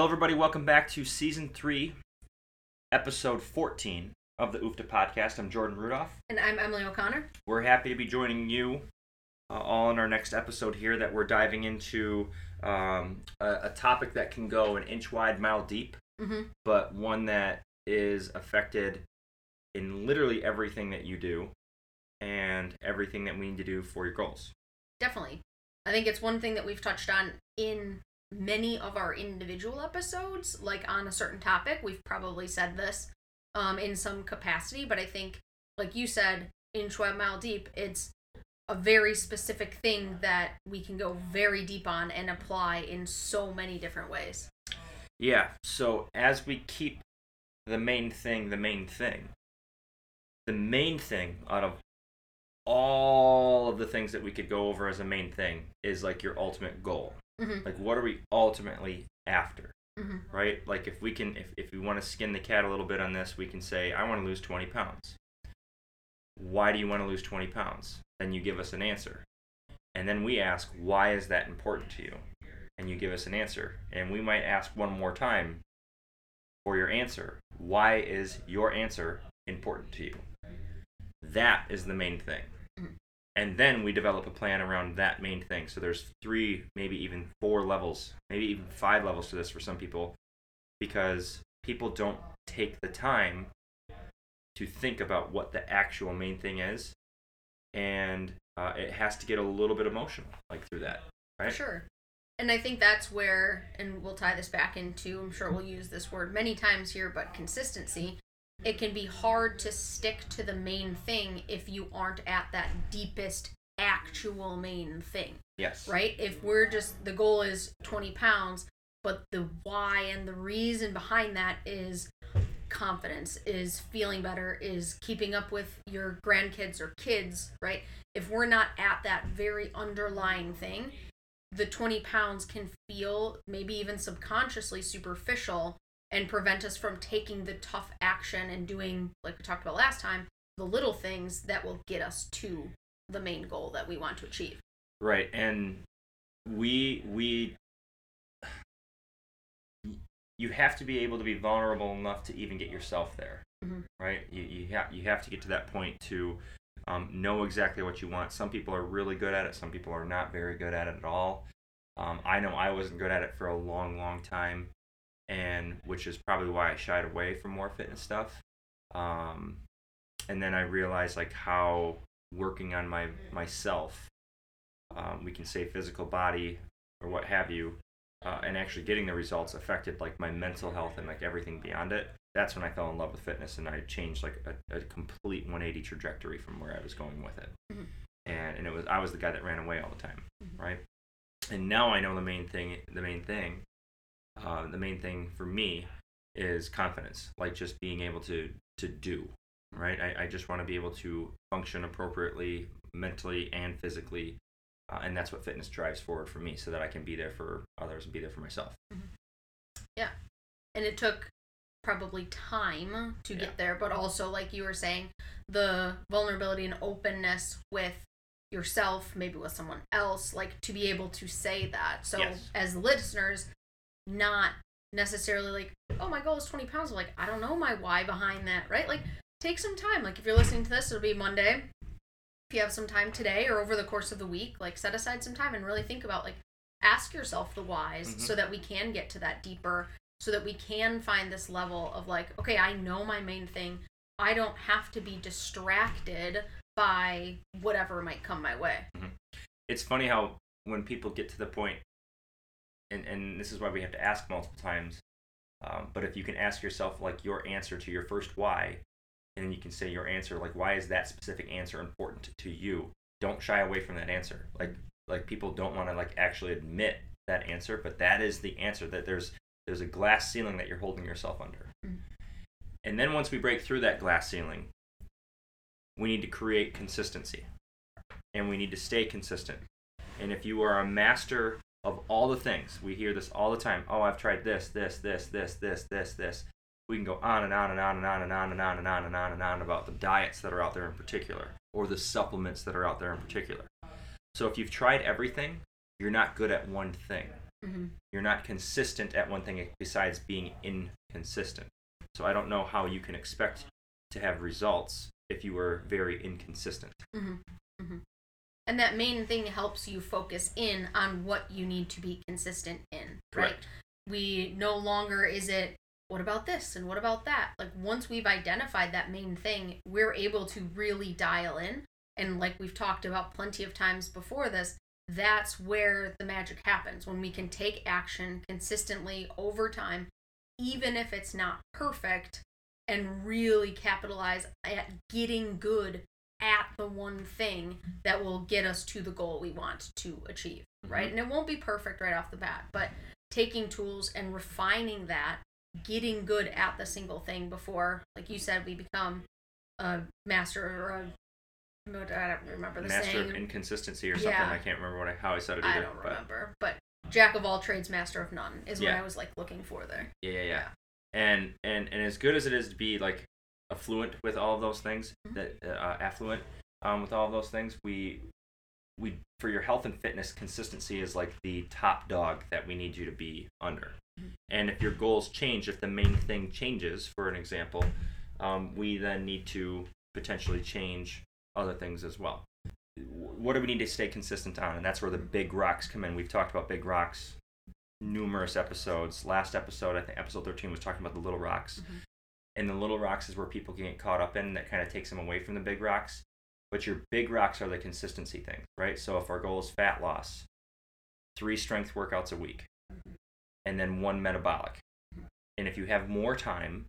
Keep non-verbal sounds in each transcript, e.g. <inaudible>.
Hello, everybody. Welcome back to season three, episode 14 of the UFFDA podcast. I'm Jordan Rudolph. And I'm Emily O'Connor. We're happy to be joining you uh, all in our next episode here that we're diving into um, a, a topic that can go an inch wide, mile deep, Mm-hmm. but one that is affected in literally everything that you do and everything that we need to do for your goals. Definitely. I think it's one thing that we've touched on in many of our individual episodes, like on a certain topic. We've probably said this um, in some capacity, but I think, like you said, in wide, mile deep, it's a very specific thing that we can go very deep on and apply in so many different ways. Yeah, so as we keep the main thing the main thing, the main thing out of all of the things that we could go over as a main thing is like your ultimate goal. Mhm. Like, what are we ultimately after? Mhm. Right? Like, if we can, if, if we want to skin the cat a little bit on this, we can say, I want to lose 20 pounds. Why do you want to lose 20 pounds? Then you give us an answer. And then we ask, why is that important to you? And you give us an answer. And we might ask one more time for your answer. Why is your answer important to you? That is the main thing. And then we develop a plan around that main thing. So there's three, maybe even four levels, maybe even five levels to this for some people because people don't take the time to think about what the actual main thing is. And uh, it has to get a little bit emotional, like through that, right? Sure. And I think that's where, and we'll tie this back into, I'm sure we'll use this word many times here, but consistency. It can be hard to stick to the main thing if you aren't at that deepest actual main thing, Yes. right? If we're just, the goal is 20 pounds, but the why and the reason behind that is confidence, is feeling better, is keeping up with your grandkids or kids, right? If we're not at that very underlying thing, the 20 pounds can feel maybe even subconsciously superficial and prevent us from taking the tough action and doing like we talked about last time the little things that will get us to the main goal that we want to achieve Right, and we we you have to be able to be vulnerable enough to even get yourself there, Mhm. right? You you have you have to get to that point to um, know exactly what you want. Some people are really good at it. Some people are not very good at it at all. Um, I know I wasn't good at it for a long, long time, and which is probably why I shied away from more fitness stuff. Um, and then I realized like how working on my myself um, we can say physical body or what have you, uh, and actually getting the results affected like my mental health and like everything beyond it. That's when I fell in love with fitness and I changed like a, a complete 180 trajectory from where I was going with it. Mhm. And and it was I was the guy that ran away all the time, Mhm. right? And now I know the main thing. The main thing, uh, the main thing for me is confidence, like just being able to to do, right? I, I just want to be able to function appropriately mentally and physically uh, and that's what fitness drives forward for me so that i can be there for others and be there for myself Yeah. and it took probably time to Yeah. get there but also like you were saying the vulnerability and openness with yourself maybe with someone else like to be able to say that so Yes. as listeners not necessarily like oh my goal is 20 pounds like i don't know my why behind that right? Like take some time. Like if you're listening to this it'll be monday. If you have some time today or over the course of the week like set aside some time and really think about like ask yourself the whys Mhm. so that we can get to that deeper so that we can find this level of like okay i know my main thing. I don't have to be distracted by whatever might come my way. It's funny how when people get to the point and, and this is why we have to ask multiple times um, but if you can ask yourself like your answer to your first why and then you can say your answer like why is that specific answer important to you don't shy away from that answer like like people don't want to like actually admit that answer but that is the answer that there's there's a glass ceiling that you're holding yourself under. Mm. And then once we break through that glass ceiling, we need to create consistency. And we need to stay consistent. And if you are a master of all the things, we hear this all the time. Oh, I've tried this, this, this, this, this, this, this. We can go on and on and on and on and on and on and on and on and on about the diets that are out there in particular, or the supplements that are out there in particular. So if you've tried everything, you're not good at one thing. hmm You're not consistent at one thing besides being inconsistent. So I don't know how you can expect to have results if you were very inconsistent. hmm hmm And that main thing helps you focus in on what you need to be consistent in, right? Correct. We no longer is it what about this and what about that? Like once we've identified that main thing, we're able to really dial in. And like we've talked about plenty of times before this, that's where the magic happens when we can take action consistently over time, even if it's not perfect, and really capitalize at getting good at the one thing that will get us to the goal we want to achieve, mm-hmm. right? And it won't be perfect right off the bat, but taking tools and refining that, getting good at the single thing before, like you said, we become a master or a I don't remember the Master saying. of inconsistency or something. Yeah. I can't remember what I, how I said it I either. don't but remember, but jack of all trades, master of none is what I was like looking for there. yeah, yeah, yeah. And and and as good as it is to be like affluent with all of those things, Mhm. that uh, affluent um, with all of those things, we we for your health and fitness consistency is like the top dog that we need you to be under. Mhm. And if your goals change, if the main thing changes, for an example, um, we then need to potentially change other things as well. What do we need to stay consistent on? And that's where the big rocks come in. We've talked about big rocks numerous episodes. Last episode, I think episode 13 was talking about the little rocks. Mhm. And the little rocks is where people can get caught up in that kind of takes them away from the big rocks. But your big rocks are the consistency thing, right? So if our goal is fat loss, three strength workouts a week, and then one metabolic. And if you have more time,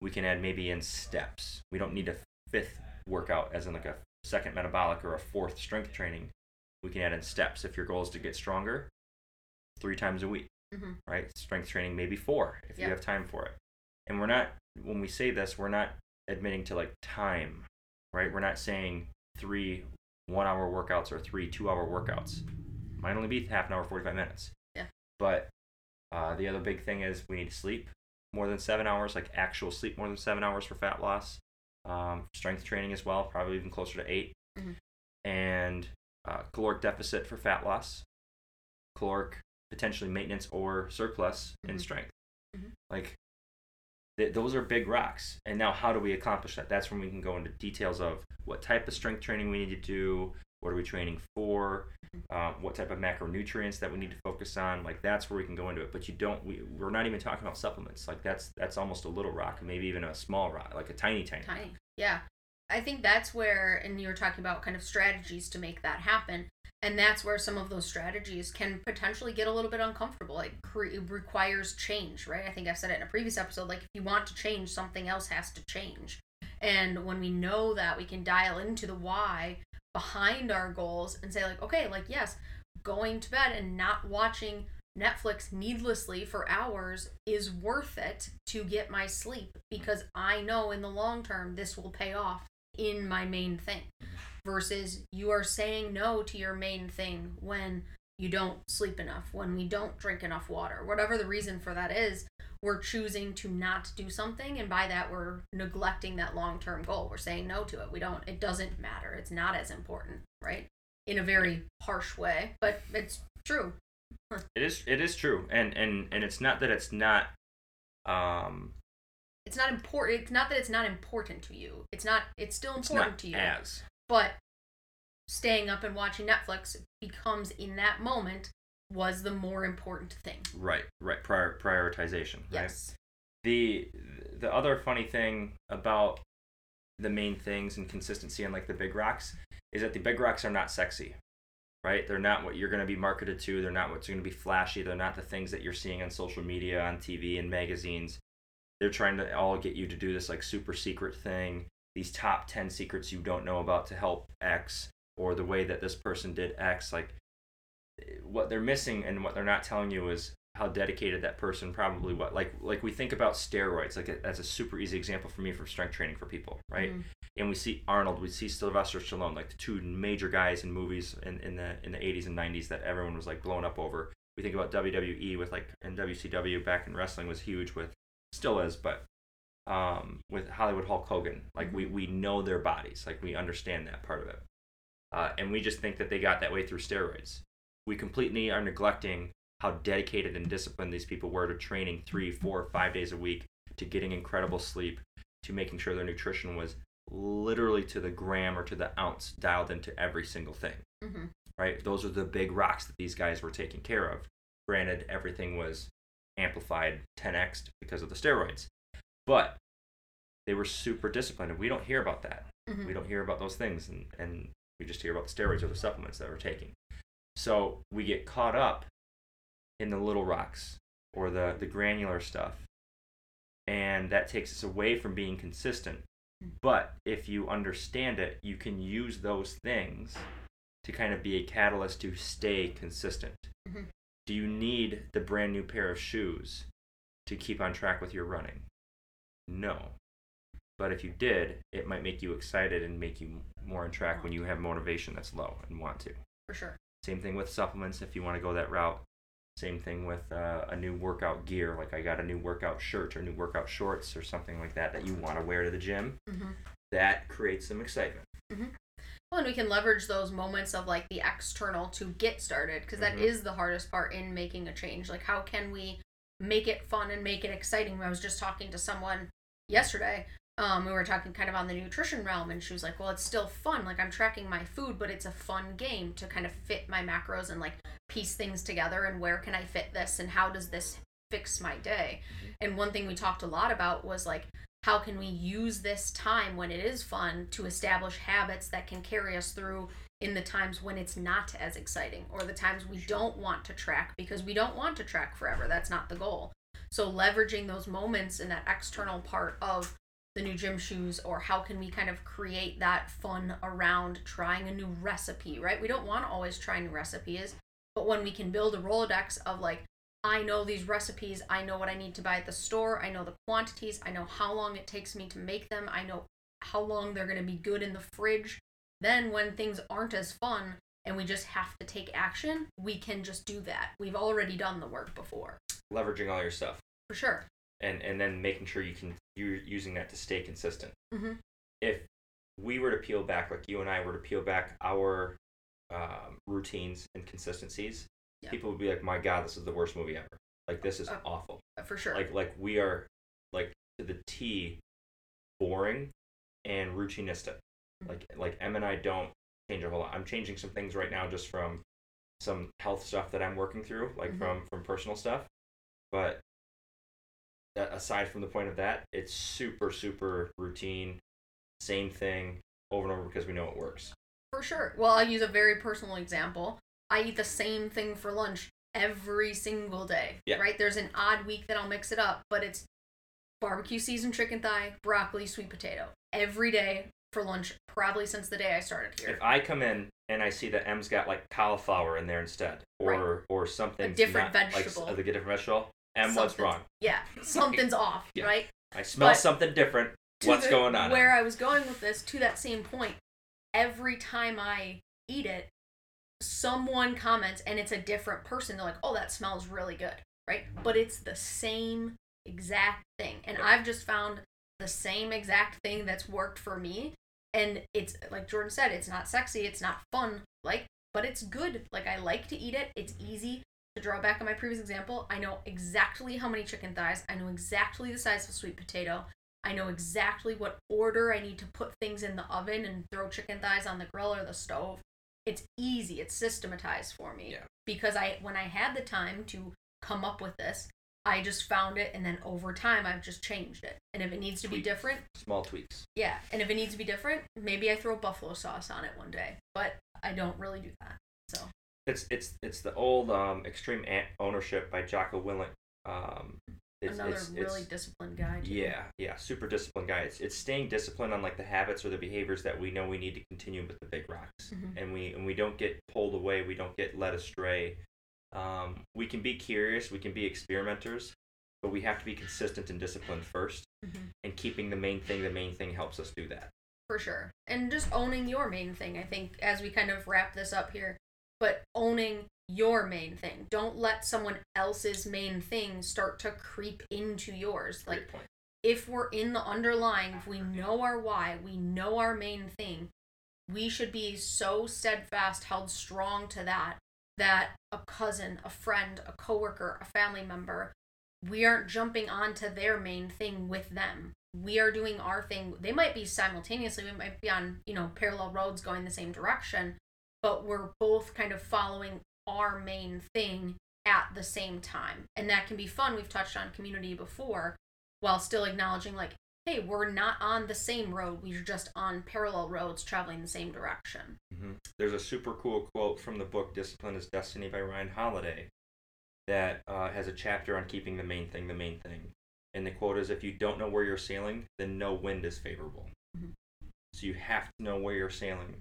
we can add maybe in steps. We don't need a fifth workout, as in like a second metabolic or a fourth strength training. We can add in steps. If your goal is to get stronger, three times a week, Mhm. right? Strength training, maybe four if Yeah. you have time for it. And we're not, when we say this, we're not admitting to like time, right? We're not saying three one hour workouts or three two hour workouts. Might only be half an hour, 45 minutes. Yeah. But uh, the other big thing is we need to sleep more than seven hours, like actual sleep more than seven hours for fat loss. Um, strength training as well, probably even closer to 8 Mhm. And uh, caloric deficit for fat loss, caloric potentially maintenance or surplus in Mhm. strength. Mhm. Like th- those are big rocks. And now, how do we accomplish that? That's when we can go into details of what type of strength training we need to do, what are we training for, uh, what type of macronutrients that we need to focus on. Like that's where we can go into it. But you don't. We, we're not even talking about supplements. Like that's that's almost a little rock, maybe even a small rock, like a tiny, tiny. Tiny. Yeah. I think that's where, and you were talking about kind of strategies to make that happen. And that's where some of those strategies can potentially get a little bit uncomfortable. Like, cre- it requires change, right? I think I've said it in a previous episode. Like, if you want to change, something else has to change. And when we know that, we can dial into the why behind our goals and say, like, okay, like, yes, going to bed and not watching Netflix needlessly for hours is worth it to get my sleep because I know in the long term this will pay off in my main thing. Versus you are saying no to your main thing when you don't sleep enough, when we don't drink enough water, whatever the reason for that is, we're choosing to not do something and by that we're neglecting that long-term goal. We're saying no to it. We don't it doesn't matter. It's not as important, right? In a very harsh way, but it's true. It is. It is true. And and and it's not that it's not. Um, It's not important. It's not that it's not important to you. It's not. It's still it's important not to you. as. But staying up and watching Netflix becomes in that moment was the more important thing. Right. Right. Prior prioritization. Right? Yes. the the other funny thing about the main things and consistency and like the big rocks is that the big rocks are not sexy right they're not what you're going to be marketed to they're not what's going to be flashy they're not the things that you're seeing on social media on tv and magazines they're trying to all get you to do this like super secret thing these top 10 secrets you don't know about to help x or the way that this person did x like what they're missing and what they're not telling you is how dedicated that person probably what like like we think about steroids like a, that's a super easy example for me for strength training for people right Mhm. and we see arnold we see sylvester stallone like the two major guys in movies in, in the in the 80s and 90s that everyone was like blown up over we think about wwe with like and wcw back in wrestling was huge with still is but um with hollywood hulk hogan like we we know their bodies like we understand that part of it uh, and we just think that they got that way through steroids we completely are neglecting how dedicated and disciplined these people were to training three, four, five days a week, to getting incredible sleep, to making sure their nutrition was literally to the gram or to the ounce dialed into every single thing. Mhm. Right? Those are the big rocks that these guys were taking care of. Granted, everything was amplified 10x because of the steroids, but they were super disciplined, and we don't hear about that. Mhm. We don't hear about those things, and, and we just hear about the steroids or the supplements that we're taking. So we get caught up in the little rocks or the, the granular stuff, and that takes us away from being consistent. But if you understand it, you can use those things to kind of be a catalyst to stay consistent. Mhm. Do you need the brand new pair of shoes to keep on track with your running? No. But if you did, it might make you excited and make you more on track when you have motivation that's low and want to. For sure. Same thing with supplements if you want to go that route. Same thing with uh, a new workout gear, like I got a new workout shirt or new workout shorts or something like that that you want to wear to the gym. Mhm. That creates some excitement. Well, and we can leverage those moments of like the external to get started because that Mhm. is the hardest part in making a change. Like, how can we make it fun and make it exciting? I was just talking to someone yesterday. Um, we were talking kind of on the nutrition realm, and she was like, "Well, it's still fun. Like, I'm tracking my food, but it's a fun game to kind of fit my macros and like piece things together. And where can I fit this? And how does this fix my day?" And one thing we talked a lot about was like how can we use this time when it is fun to establish habits that can carry us through in the times when it's not as exciting or the times we don't want to track because we don't want to track forever. That's not the goal. So leveraging those moments in that external part of the new gym shoes or how can we kind of create that fun around trying a new recipe right? We don't want to always try new recipes but when we can build a rolodex of like I know these recipes. I know what I need to buy at the store. I know the quantities. I know how long it takes me to make them. I know how long they're going to be good in the fridge. Then, when things aren't as fun and we just have to take action, we can just do that. We've already done the work before. Leveraging all your stuff For sure. and and then making sure you can you're using that to stay consistent. Mhm. If we were to peel back, like you and I were to peel back our um, routines and consistencies, Yeah. people would be like, "My God, this is the worst movie ever! Like this is Uh, awful." For sure. like like we are like to the T boring and routinistic. Like like M and I don't change a whole lot. I'm changing some things right now just from some health stuff that I'm working through, like Mhm. from from personal stuff. But that, aside from the point of that, it's super super routine, same thing over and over because we know it works. For sure. Well, I'll use a very personal example. I eat the same thing for lunch every single day. Yeah. Right? There's an odd week that I'll mix it up, but it's barbecue seasoned chicken thigh, broccoli, sweet potato. Every day for lunch, probably since the day I started here. If I come in and I see that M's got like cauliflower in there instead, or or something different not, vegetable. like, like a different vegetable, M, what's wrong? Yeah, <laughs> something's off, Yeah. right? I smell But- something different. What's the- going on? Where I was going with this, to that same point, every time I eat it, someone comments and it's a different person. They're like, oh, that smells really good, right? But it's the same exact thing. And Yeah. I've just found the same exact thing that's worked for me. And it's like Jordan said, it's not sexy, it's not fun, like, but it's good. Like, I like to eat it, it's easy. To draw back on my previous example, I know exactly how many chicken thighs, I know exactly the size of a sweet potato. I know exactly what order I need to put things in the oven and throw chicken thighs on the grill or the stove. It's easy, it's systematized for me. Yeah. Because I when I had the time to come up with this, I just found it and then over time I've just changed it. And if it needs to be different, Small tweaks. yeah. And if it needs to be different, maybe I throw buffalo sauce on it one day. But I don't really do that. So It's it's it's the old um, extreme ant ownership by Jocko Willink. Um, it's, another it's, really it's, disciplined guy. Too. yeah yeah super disciplined guy. It's it's staying disciplined on like the habits or the behaviors that we know we need to continue with the big rocks, Mhm. and we and we don't get pulled away. We don't get led astray Um, we can be curious, we can be experimenters, but we have to be consistent and disciplined 1st Mhm. And keeping the main thing, the main thing helps us do that. for sure and just owning your main thing i think as we kind of wrap this up here but owning your main thing. Don't let someone else's main thing start to creep into yours. Like if we're in the underlying if we know our why we know our main thing we should be so steadfast held strong to that that a cousin a friend a coworker a family member we aren't jumping onto their main thing with them. We are doing our thing. They might be simultaneously we might be on you know parallel roads going the same direction but we're both kind of following our main thing at the same time and that can be fun we've touched on community before while still acknowledging like hey we're not on the same road we're just on parallel roads traveling the same direction hmm There's a super cool quote from the book Discipline is Destiny by Ryan Holiday that uh, has a chapter on keeping the main thing the main thing. And the quote is If you don't know where you're sailing, then no wind is favorable. Mhm. So you have to know where you're sailing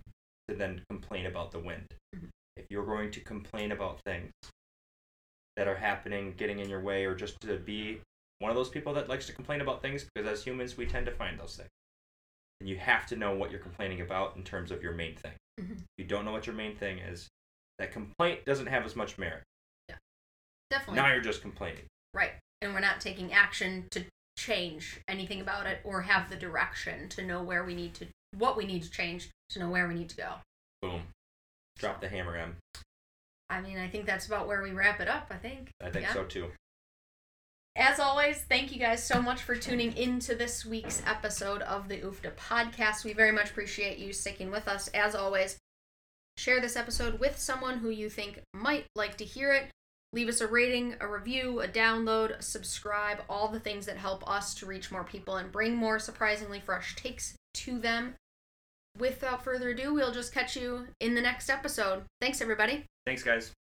to then complain about the wind. Mhm. If you're going to complain about things that are happening, getting in your way, or just to be one of those people that likes to complain about things, because as humans, we tend to find those things. And you have to know what you're complaining about in terms of your main thing. Mhm. If you don't know what your main thing is, that complaint doesn't have as much merit. Yeah. definitely Now you're just complaining. Right. And we're not taking action to change anything about it or have the direction to know where we need to, what we need to change to know where we need to go. Boom. Drop the hammer, M. I mean, I think that's about where we wrap it up, I think. I think Yeah. so too. As always, thank you guys so much for tuning into this week's episode of the UFFDA podcast. We very much appreciate you sticking with us. As always, share this episode with someone who you think might like to hear it. Leave us a rating, a review, a download, subscribe, all the things that help us to reach more people and bring more surprisingly fresh takes to them. Without further ado, we'll just catch you in the next episode. Thanks, everybody. Thanks, guys.